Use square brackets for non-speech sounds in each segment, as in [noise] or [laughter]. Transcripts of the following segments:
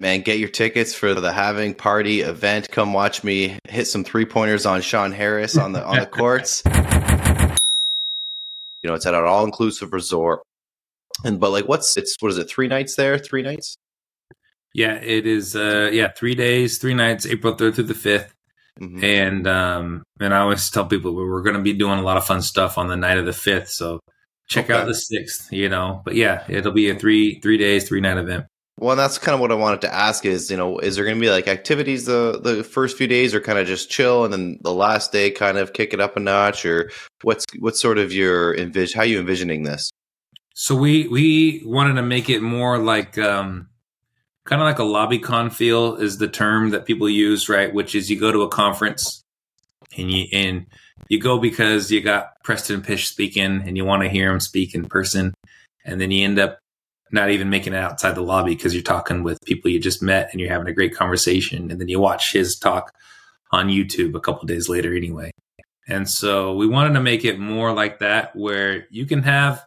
Man, get your tickets for the Halving Party event. Come watch me hit some three pointers on Sean Harris on the on the courts. You know, it's at an all inclusive resort. And but like what's it's what is it, three nights there? Three nights? Yeah, it is uh yeah, three days, three nights, April third through the 5th mm-hmm. And um and I always tell people we're gonna be doing a lot of fun stuff on the night of the fifth. So check okay. out the sixth, you know. But yeah, it'll be a three three days, three night event. Well, that's kind of what I wanted to ask is, you know, is there going to be like activities the the first few days or kind of just chill and then the last day kind of kick it up a notch or what's what's sort of your envision how you envisioning this? So we we wanted to make it more like um kind of like a lobby con feel is the term that people use, right? Which is you go to a conference and you and you go because you got Preston Pysh speaking and you want to hear him speak in person and then you end up not even making it outside the lobby because you're talking with people you just met and you're having a great conversation. And then you watch his talk on YouTube a couple days later anyway. And so we wanted to make it more like that where you can have,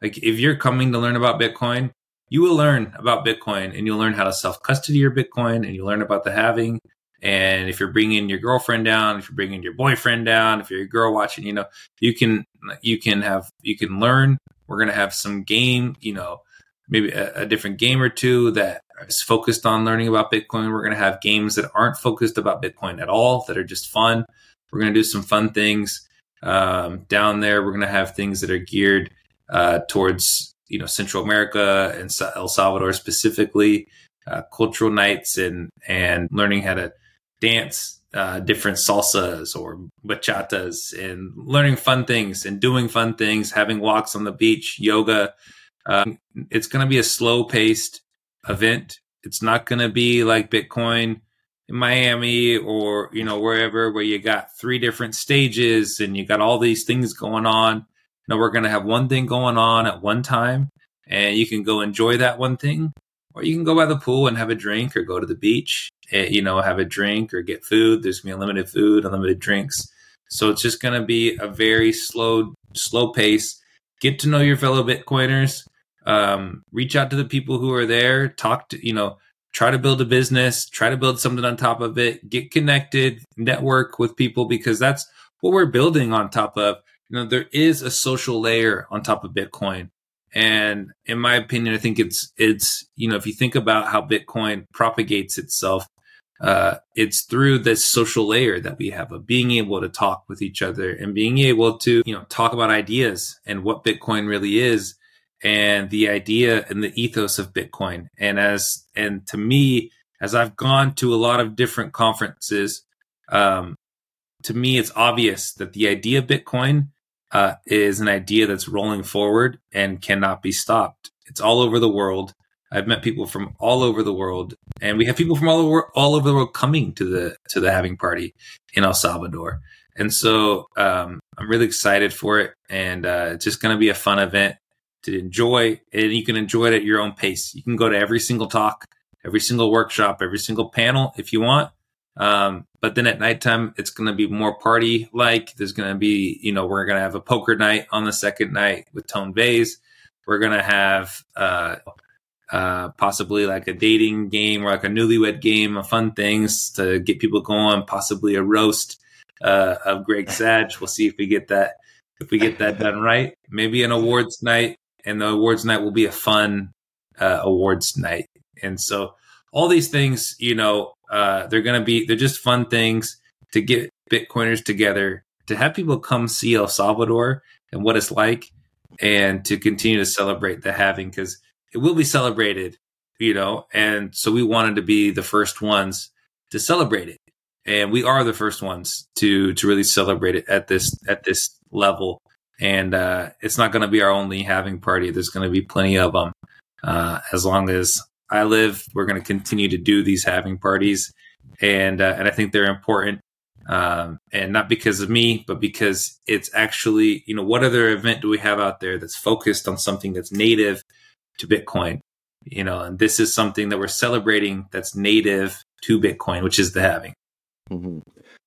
like, if you're coming to learn about Bitcoin, you will learn about Bitcoin and you'll learn how to self custody your Bitcoin and you learn about the halving. And if you're bringing your girlfriend down, if you're bringing your boyfriend down, if you're a girl watching, you know, you can, you can have, you can learn. We're to have some game, you know, maybe a, a, different game or two that is focused on learning about Bitcoin. We're going to have games that aren't focused about Bitcoin at all, that are just fun. We're going to do some fun things um, down there. We're going to have things that are geared uh, towards you know Central America and El Salvador specifically, uh, cultural nights and and learning how to dance uh, different salsas or bachatas and learning fun things and doing fun things, having walks on the beach, yoga, um, it's going to be a slow paced event. It's not going to be like Bitcoin in Miami or, you know, wherever where you got three different stages and you got all these things going on. No, we're going to have one thing going on at one time and you can go enjoy that one thing or you can go by the pool and have a drink or go to the beach, and, eh, you know, have a drink or get food. There's going to be unlimited food, unlimited drinks. So it's just going to be a very slow, slow pace. Get to know your fellow Bitcoiners um, reach out to the people who are there. Talk to you know try to build a business try to build something on top of it. Get connected network with people because that's what we're building on top of. You know there is a social layer on top of bitcoin. And in my opinion i think it's it's you know if you think about how bitcoin propagates itself uh, it's through this social layer that we have of being able to talk with each other and being able to you know talk about ideas and what bitcoin really is and the idea and the ethos of Bitcoin. And as and to me, as I've gone to a lot of different conferences, um, to me, it's obvious that the idea of Bitcoin uh, is an idea that's rolling forward and cannot be stopped. It's all over the world. I've met people from all over the world, and we have people from all over all over the world coming to the to the halving party in El Salvador. And so um, I'm really excited for it, and uh, it's just going to be a fun event to enjoy, and you can enjoy it at your own pace. You can go to every single talk, every single workshop, every single panel if you want. Um, but then at nighttime, it's going to be more party like. There's going to be, you know, we're going to have a poker night on the second night with Tone Vays. We're going to have uh, uh, possibly like a dating game or like a newlywed game of fun things to get people going, possibly a roast uh, of Greg Sage. We'll see if we get that if we get that done right. Maybe an awards night and the awards night will be a fun uh, awards night. And so all these things, you know, uh, they're going to be they're just fun things to get Bitcoiners together to have people come see El Salvador and what it's like, and to continue to celebrate the halving because it will be celebrated, you know. And so we wanted to be the first ones to celebrate it, and we are the first ones to to really celebrate it at this at this level and uh, it's not going to be our only halving party. There's going to be plenty of them. Uh, as long as I live, we're going to continue to do these halving parties, and uh, and I think they're important. Um, and not because of me, but because it's actually, you know, what other event do we have out there that's focused on something that's native to Bitcoin? You know, and this is something that we're celebrating that's native to Bitcoin, which is the halving. Mm-hmm.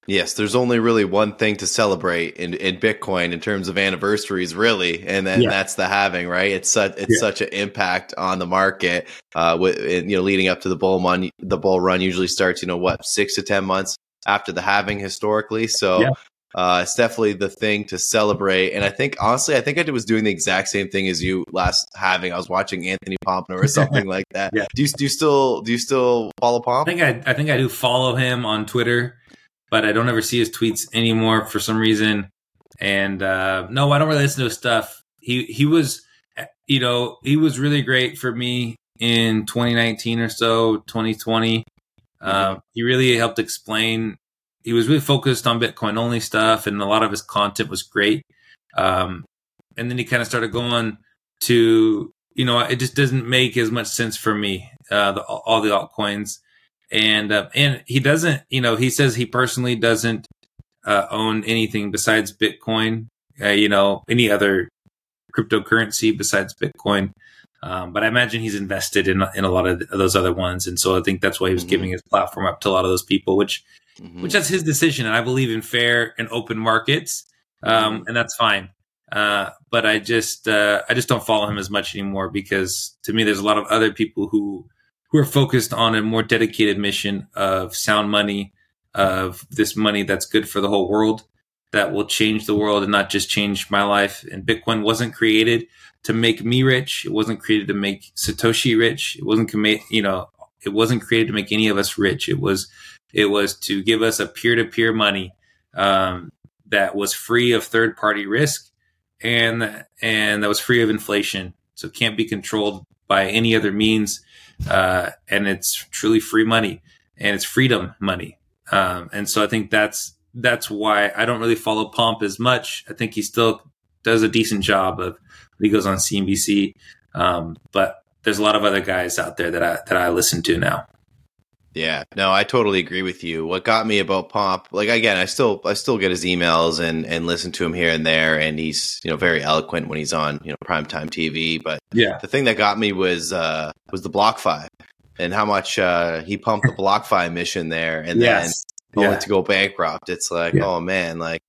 Yes, there's only really one thing to celebrate in, in Bitcoin in terms of anniversaries, really, and then yeah. that's the halving, right? It's such it's yeah. such an impact on the market. Uh, with you know, leading up to the bull run, the bull run usually starts, you know, what six to ten months after the halving historically. So yeah. uh, it's definitely the thing to celebrate. And I think honestly, I think I was doing the exact same thing as you last halving. I was watching Anthony Pompner or [laughs] something like that. Yeah. Do you do you still do you still follow Pomp? I think I I think I do follow him on Twitter but I don't ever see his tweets anymore for some reason. And uh, no, I don't really listen to his stuff. He he was, you know, he was really great for me in 2019 or so, 2020. Uh, he really helped explain. He was really focused on Bitcoin only stuff, and a lot of his content was great. Um, and then he kind of started going to, you know, it just doesn't make as much sense for me. Uh, the, all the altcoins and uh, and he doesn't you know he says he personally doesn't uh, own anything besides bitcoin uh, you know any other cryptocurrency besides bitcoin um, but i imagine he's invested in in a lot of those other ones and so i think that's why he was mm-hmm. giving his platform up to a lot of those people which mm-hmm. which that's his decision and i believe in fair and open markets um, mm-hmm. and that's fine uh, but I just uh, I just don't follow him as much anymore because to me there's a lot of other people who who are focused on a more dedicated mission of sound money, of this money that's good for the whole world, that will change the world and not just change my life. And Bitcoin wasn't created to make me rich. It wasn't created to make Satoshi rich. It wasn't, you know, it wasn't created to make any of us rich. It was, it was to give us a peer to peer money um, that was free of third party risk and and that was free of inflation. So it can't be controlled by any other means uh, and it's truly free money and it's freedom money. Um, and so I think that's that's why I don't really follow Pomp as much. I think he still does a decent job of he goes on CNBC, um, but there's a lot of other guys out there that I that I listen to now. Yeah, no, I totally agree with you. What got me about Pomp, like again, I still I still get his emails and and listen to him here and there, and he's you know very eloquent when he's on you know primetime TV. But yeah, the thing that got me was uh was the BlockFi and how much uh he pumped the BlockFi mission there, and yes. then yeah. to go bankrupt. It's like yeah. oh man, like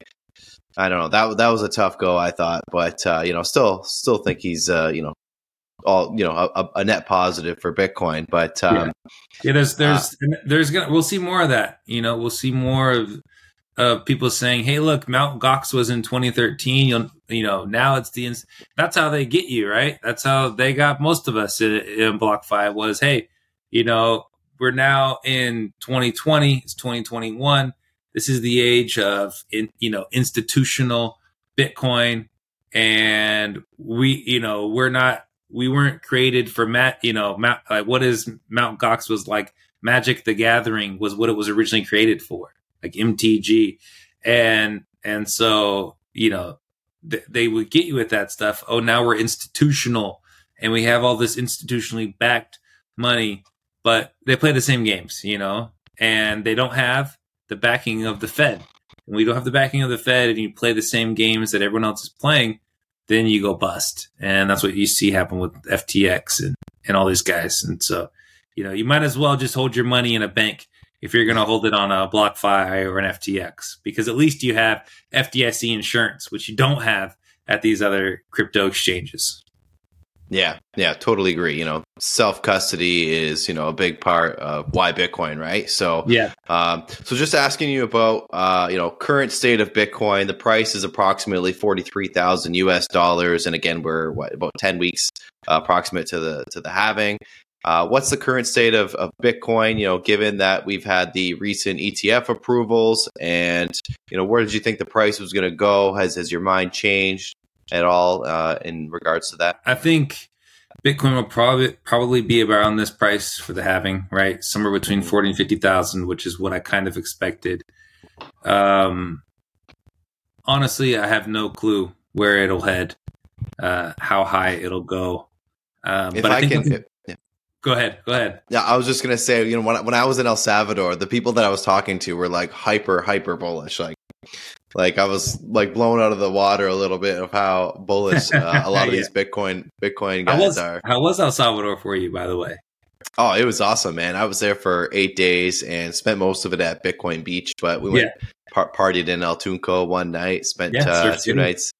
I don't know that that was a tough go I thought, but uh, you know still still think he's uh, you know all you know a, a net positive for Bitcoin. But um, yeah. yeah, there's there's uh, there's gonna we'll see more of that. You know, we'll see more of of people saying, "Hey, look, Mount Gox was in 2013. You'll, you know, now it's the ins-. that's how they get you, right? That's how they got most of us in, in Five was, hey, you know, we're now in 2020. It's 2021. This is the age of, in, you know, institutional Bitcoin, and we, you know, we're not we weren't created for Matt. You know, like what is Mount Gox was like. Magic the Gathering was what it was originally created for, like MTG, and and so you know th- they would get you with that stuff. Oh, now we're institutional, and we have all this institutionally backed money, but they play the same games, you know, and they don't have the backing of the Fed. And we don't have the backing of the Fed, and you play the same games that everyone else is playing then you go bust. And that's what you see happen with FTX and, and all these guys. And so, you know, you might as well just hold your money in a bank if you're going to hold it on a BlockFi or an FTX, because at least you have FDIC insurance, which you don't have at these other crypto exchanges. Yeah, yeah, totally agree. You know, self custody is you know a big part of why Bitcoin, right? So yeah. Um, so just asking you about uh, you know current state of Bitcoin. The price is approximately forty three thousand U.S. dollars, and again, we're what about ten weeks uh, approximate to the to the halving. Uh, what's the current state of, of Bitcoin? You know, given that we've had the recent ETF approvals, and you know, where did you think the price was going to go? Has has your mind changed? At all uh, in regards to that? I think Bitcoin will probably probably be around this price for the halving, right? Somewhere between forty and fifty thousand, which is what I kind of expected. Um, honestly, I have no clue where it'll head, uh, how high it'll go. Um, if but I, I can, if, yeah. go ahead, go ahead. Yeah, I was just gonna say, you know, when when I was in El Salvador, the people that I was talking to were like hyper hyper bullish, like like I was like blown out of the water a little bit of how bullish uh, a lot of [laughs] yeah. these Bitcoin Bitcoin guys how was, are. How was El Salvador for you, by the way? Oh, it was awesome, man. I was there for eight days and spent most of it at Bitcoin Beach, but we went Yeah. par- partied in El Tunco one night, spent Yeah, uh, two nights.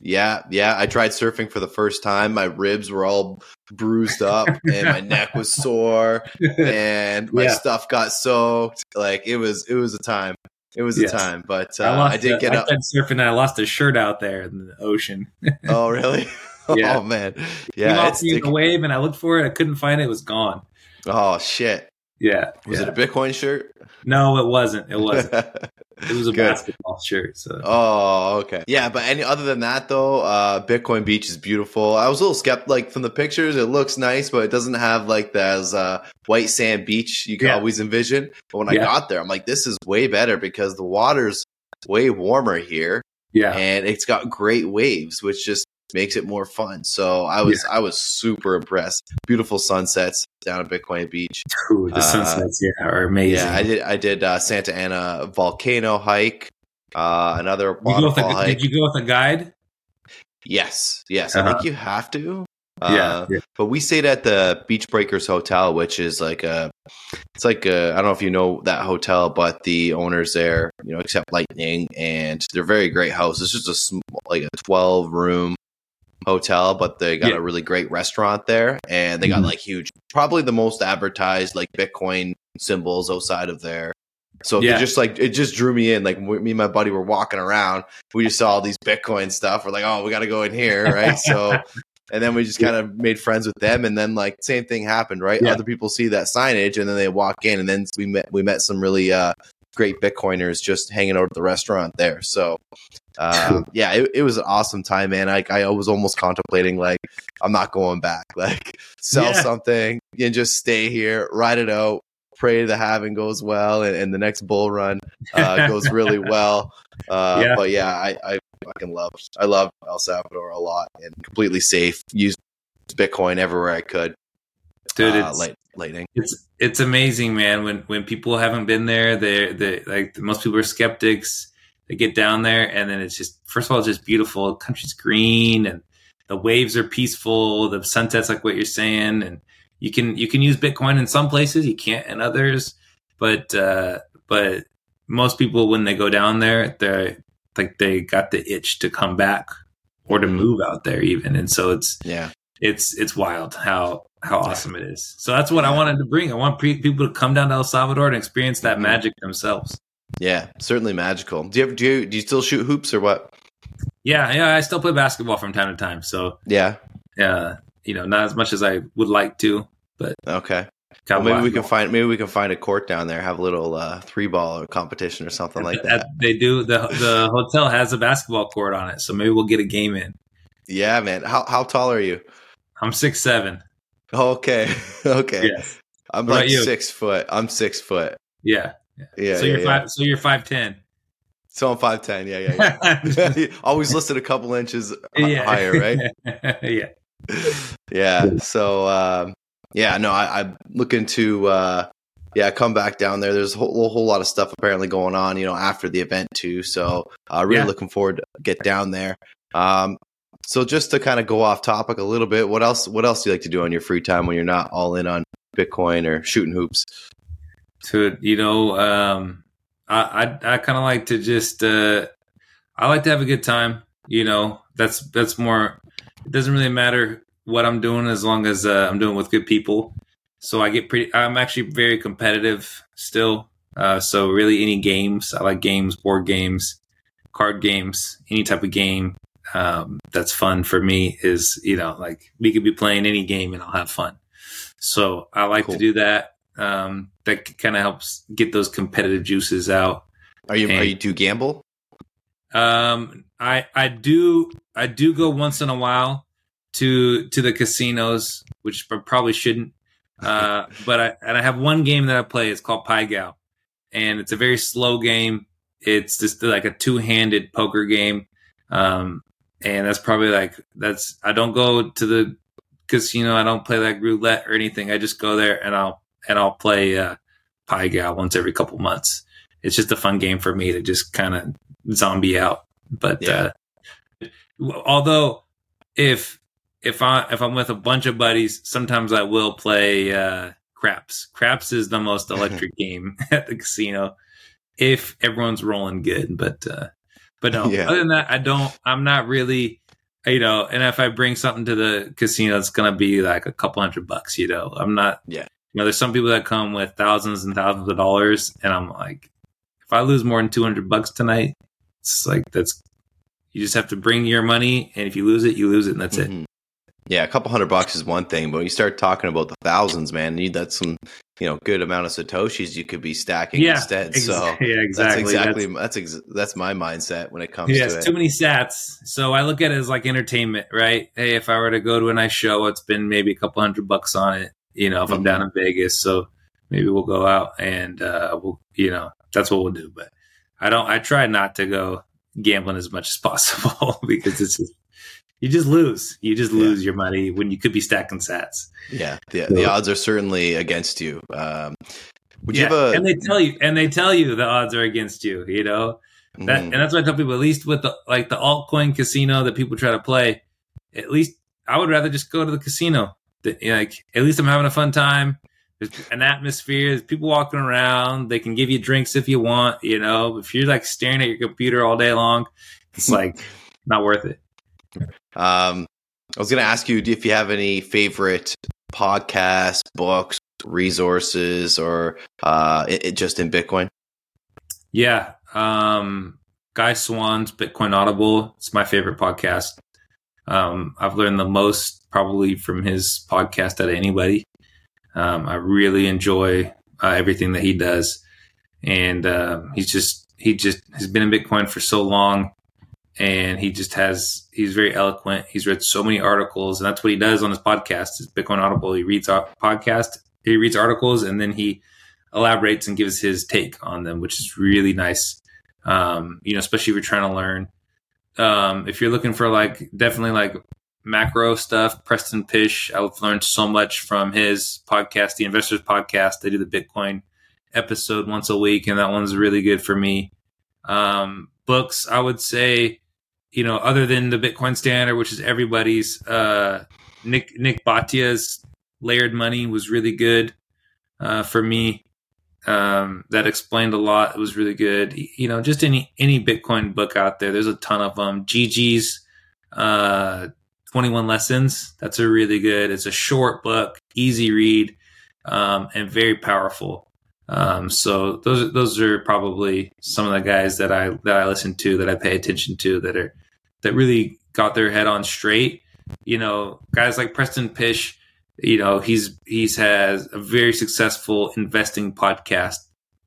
Yeah, yeah. I tried surfing for the first time. My ribs were all bruised up [laughs] and my neck was sore [laughs] and my stuff got soaked. Like it was it was a time. It was Yes. a time. But uh, I, I did a- get I up. surfing and I lost a shirt out there in the ocean. [laughs] Oh really? [laughs] Yeah. Oh man. Yeah, me in sticky. wave and I looked for it. I couldn't find it. It was gone. Oh shit. Yeah. Was yeah. it a Bitcoin shirt? No, it wasn't. It wasn't. [laughs] It was a Good. basketball shirt. So Oh, okay. Yeah, but any other than that though, uh Bitcoin Beach is beautiful. I was a little skeptical like from the pictures, it looks nice, but it doesn't have like that uh white sand beach you can Yeah. always envision. But when I got there, I'm like, this is way better because the water's way warmer here yeah. and it's got great waves, which just makes it more fun. So I was I was super impressed. Beautiful sunsets down at Bitcoin Beach. Ooh, the uh, sunsets yeah, are amazing. Yeah, I did I did uh Santa Ana volcano hike. Uh another You go with waterfall a, hike. did you go with a guide? Yes, yes. I Uh-huh. think you have to. Yeah, Uh, yeah. But we stayed at the Beach Breakers Hotel, which is like a, it's like a, I don't know if you know that hotel, but the owners there, you know, accept Lightning, and they're very great house. It's just a sm- like a twelve room hotel, but they got Yeah. a really great restaurant there, and they got Mhm. like huge, probably the most advertised like Bitcoin symbols outside of there. So Yeah. it just like it just drew me in. Like me and my buddy were walking around, we just saw all these Bitcoin stuff. We're like, oh, we got to go in here, right? [laughs] so, and then we just kind of made friends with them, and then like same thing happened, right? Yeah. Other people see that signage, and then they walk in, and then we met we met some really uh, great Bitcoiners just hanging out at the restaurant there. So, uh, [laughs] yeah, it, it was an awesome time, man. I I was almost contemplating like I'm not going back, [laughs] like sell Yeah. something and just stay here, ride it out. Pray the halving goes well, and, and the next bull run uh, goes really [laughs] well. Uh, Yeah. But yeah, I, I fucking love I love El Salvador a lot and completely safe. Used Bitcoin everywhere I could. Dude, uh, it's, light, lightning. it's it's amazing, man. When when people haven't been there, they they like most people are skeptics. They get down there, and then it's just first of all, it's just beautiful. The country's green, and the waves are peaceful. The sunsets, like what you're saying, and you can you can use Bitcoin in some places, you can't in others. But uh, but most people when they go down there, they're like they got the itch to come back or to move out there even, and so it's Yeah, it's it's wild how how awesome it is. So that's what I wanted to bring. I want pre- people to come down to El Salvador and experience that Mhm. magic themselves. yeah, certainly magical. Do you ever, do you do you still shoot hoops or what? Yeah, yeah. I still play basketball from time to time. So Yeah, uh, you know, not as much as I would like to, but okay. Maybe we can find maybe we can find a court down there, have a little uh, three ball competition or something like that. They do. the The hotel has a basketball court on it, so maybe we'll get a game in. Yeah, man. How how tall are you? I'm six seven. Okay, [laughs] okay. Yes. I'm What like six foot. I'm six foot. Yeah. Yeah, so yeah, you're yeah. five. So you're five ten. So I'm five ten. Yeah, yeah, yeah. [laughs] [laughs] Always listed a couple inches higher, right? yeah. yeah. So um, yeah, no, I, I'm looking to uh, yeah come back down there. There's a whole, whole lot of stuff apparently going on, you know, after the event too. So uh, really Yeah. looking forward to get down there. Um, so just to kind of go off topic a little bit, what else? What else do you like to do on your free time when you're not all in on Bitcoin or shooting hoops? to you know um i i, I kind of like to just uh i like to have a good time you know that's that's more it doesn't really matter what i'm doing as long as uh, i'm doing with good people so i get pretty i'm actually very competitive still uh so really any games i like games board games card games any type of game um that's fun for me is you know like we could be playing any game and i'll have fun so i like Cool. to do that um, that kind of helps get those competitive juices out. Are you And- are you do gamble? Um, I I do I do go once in a while to to the casinos, which I probably shouldn't. Uh, [laughs] but I and I have one game that I play. It's called Pai Gow, and it's a very slow game. It's just like a two handed poker game. Um, and that's probably like that's I don't go to the casino. I don't play like roulette or anything. I just go there and I'll and I'll play uh, Pai Gow once every couple months. It's just a fun game for me to just kind of zombie out. But Yeah. uh, although if if I if I'm with a bunch of buddies, sometimes I will play uh, craps. Craps is the most electric [laughs] game [laughs] at the casino if everyone's rolling good. But uh, but no, yeah. other than that, I don't. I'm not really. You know, and if I bring something to the casino, it's gonna be like a couple hundred bucks. You know, I'm not. Yeah. You know, there's some people that come with thousands and thousands of dollars, and I'm like, if I lose more than 200 bucks tonight, it's like that's you just have to bring your money, and if you lose it, you lose it, and that's mm-hmm. it. Yeah, a couple hundred bucks is one thing, but when you start talking about the thousands, man, need that some you know good amount of satoshis you could be stacking yeah, instead. Ex- so [laughs] yeah, exactly. That's exactly that's that's, ex- that's my mindset when it comes yeah, to it. too many sats. So I look at it as like entertainment, right? Hey, if I were to go to a nice show, it's been maybe a couple hundred bucks on it. You know, if mm-hmm. I'm down in Vegas, so maybe we'll go out and uh, we'll you know that's what we'll do. But I don't. I try not to go gambling as much as [laughs] possible because it's just you just lose. You just lose yeah. your money when you could be stacking sats. Yeah, the, the odds are certainly against you. Um, would yeah. you have a? And they tell you, and they tell you the odds are against you. You know that, mm. and that's why I tell people. At least with the like the altcoin casino that people try to play, at least I would rather just go to the casino. Like at least I'm having a fun time. There's an atmosphere. There's people walking around. They can give you drinks if you want. You know, if you're like staring at your computer all day long, it's [laughs] like not worth it. Um, I was going to ask you if you have any favorite podcasts, books, resources, or uh, it, it just in Bitcoin. Yeah, um, Guy Swan's Bitcoin Audible. It's my favorite podcast. Um, I've learned the most probably from his podcast out of anybody. Um, I really enjoy uh, everything that he does, and uh, he's just he just has been in Bitcoin for so long, and he just has he's very eloquent. He's read so many articles, and that's what he does on his podcast. Is Bitcoin Audible. He reads podcast, he reads articles, and then he elaborates and gives his take on them, which is really nice. Um, you know, especially if you're trying to learn. Um, if you're looking for like definitely like macro stuff. Preston Pysh I've learned so much from his podcast, the Investors Podcast. They do the Bitcoin episode once a week, and that one's really good for me. Um, books, I would say, you know, other than the Bitcoin Standard, which is everybody's, uh, Nick Nick Bhatia's Layered Money was really good uh, for me. Um, that explained a lot. It was really good. You know, just any any Bitcoin book out there. There's a ton of them. Gigi's uh, 21 Lessons. That's a really good. It's a short book, easy read, um, and very powerful. Um, so those those are probably some of the guys that I that I listen to that I pay attention to that are that really got their head on straight. You know, guys like Preston Pysh. You know, he's he's has a very successful investing podcast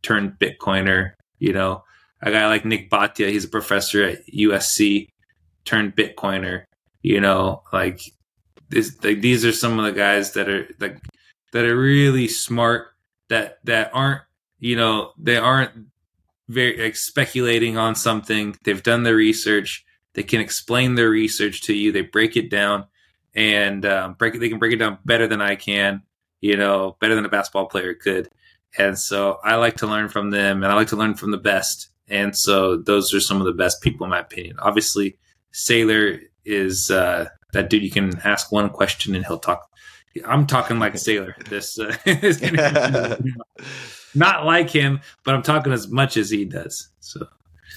turned Bitcoiner. You know, a guy like Nick Bhatia. He's a professor at USC turned Bitcoiner. You know, like this, like these are some of the guys that are like that are really smart. That that aren't you know they aren't very like speculating on something. They've done their research. They can explain their research to you. They break it down and um, break it. They can break it down better than I can. You know, better than a basketball player could. And so I like to learn from them, and I like to learn from the best. And so those are some of the best people, in my opinion. Obviously, Saylor is uh, that dude you can ask one question and he'll talk. I'm talking like a sailor. This, uh, [laughs] not like him, but I'm talking as much as he does. So.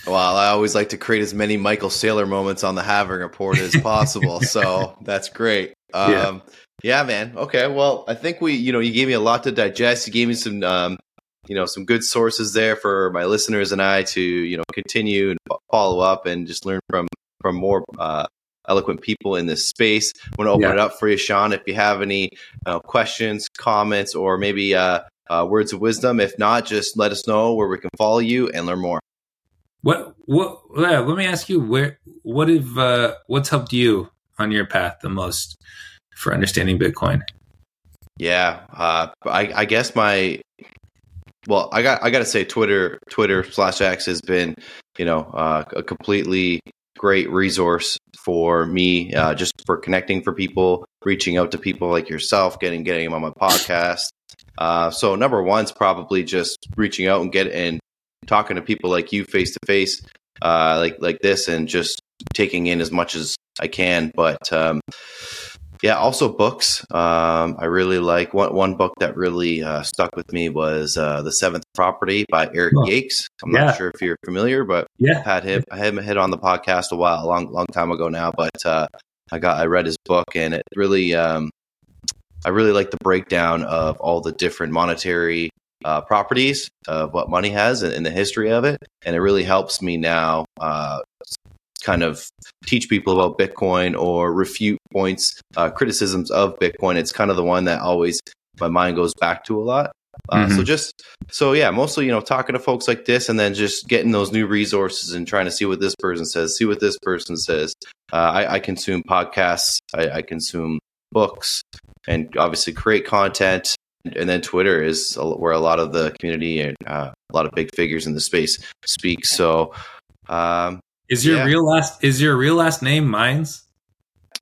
Well, I always like to create as many Michael Saylor moments on the Halving Report as possible. [laughs] so that's great. Um, yeah. yeah, man. Okay. Well, I think we, you know, you gave me a lot to digest. You gave me some, um, you know, some good sources there for my listeners and I to, you know, continue and follow up and just learn from from more uh, eloquent people in this space. I want to open yeah. it up for you, Sean. If you have any uh, questions, comments, or maybe uh, uh, words of wisdom, if not, just let us know where we can follow you and learn more. What what? Let me ask you where what have uh, what's helped you on your path the most for understanding Bitcoin? Yeah, uh, I, I guess my well, I got I got to say Twitter Twitter slash X has been you know uh, a completely great resource for me, uh, just for connecting for people, reaching out to people like yourself, getting getting them on my podcast. Uh, so number one's probably just reaching out and get and talking to people like you face to face, like like this, and just taking in as much as I can. But um, yeah, also books. Um, I really like one one book that really uh, stuck with me was uh, the Seventh Property by Eric Oh. Yakes. I'm Yeah. not sure if you're familiar, but Yeah. had him I had him hit on the podcast a while, a long long time ago now. But uh, I got I read his book and it really um, I really like the breakdown of all the different monetary uh, properties of what money has and, and the history of it, and it really helps me now. Uh, kind of teach people about Bitcoin or refute points, uh, criticisms of Bitcoin. It's kind of the one that always my mind goes back to a lot. Uh, So Mhm. just so yeah, mostly you know talking to folks like this, and then just getting those new resources and trying to see what this person says, see what this person says. Uh, I, I consume podcasts, I, I consume books, and obviously create content. And then Twitter is where a lot of the community and uh, a lot of big figures in the space speak. So um, Is your Yeah. real last is your real last name Mines?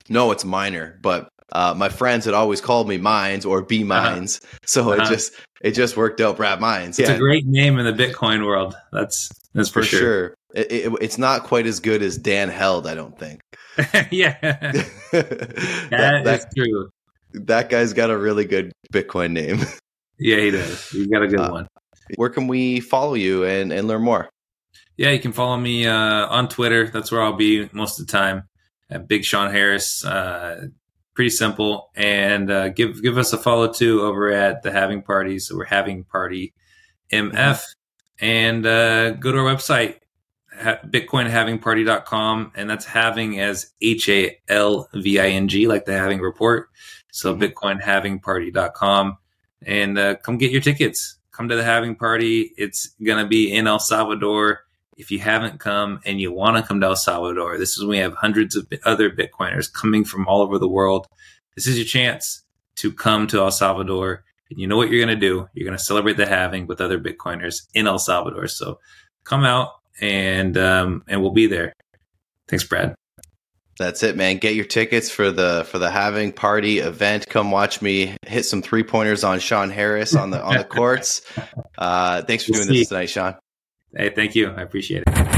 No, it's minor, but uh, my friends had always called me Mines or B Mines, so it Uh-huh. just it just worked out. Brad Mines, It's yeah, a great name in the Bitcoin world. That's that's for for, sure. sure. It, it, it's not quite as good as Dan Held, I don't think. [laughs] yeah, [laughs] that, that that, is true. that guy's got a really good Bitcoin name. Yeah, he does. You got a good Uh, one. Where can we follow you and, and learn more? Yeah, you can follow me uh, on Twitter. That's where I'll be most of the time. At Big Sean Harris. Uh, pretty simple. And uh, give give us a follow too over at the Halving Party. So we're Halving Party MF. And uh, go to our website, ha- bitcoinhalvingparty.com. And that's halving as H A L V I N G, like the Halving Report. So Mhm. bitcoinhalvingparty.com. And uh, come get your tickets. Come to the Halving Party. It's going to be in El Salvador if you haven't come and you want to come to El Salvador, this is when we have hundreds of other Bitcoiners coming from all over the world. This is your chance to come to El Salvador. And you know what you're going to do? You're going to celebrate the halving with other Bitcoiners in El Salvador. So come out and um, and we'll be there. Thanks, Brad. That's it, man. Get your tickets for the for the halving party event. Come watch me hit some three pointers on Sean Harris on the on the [laughs] courts. Uh, thanks for We'll doing this tonight, Sean. Hey, thank you. I appreciate it.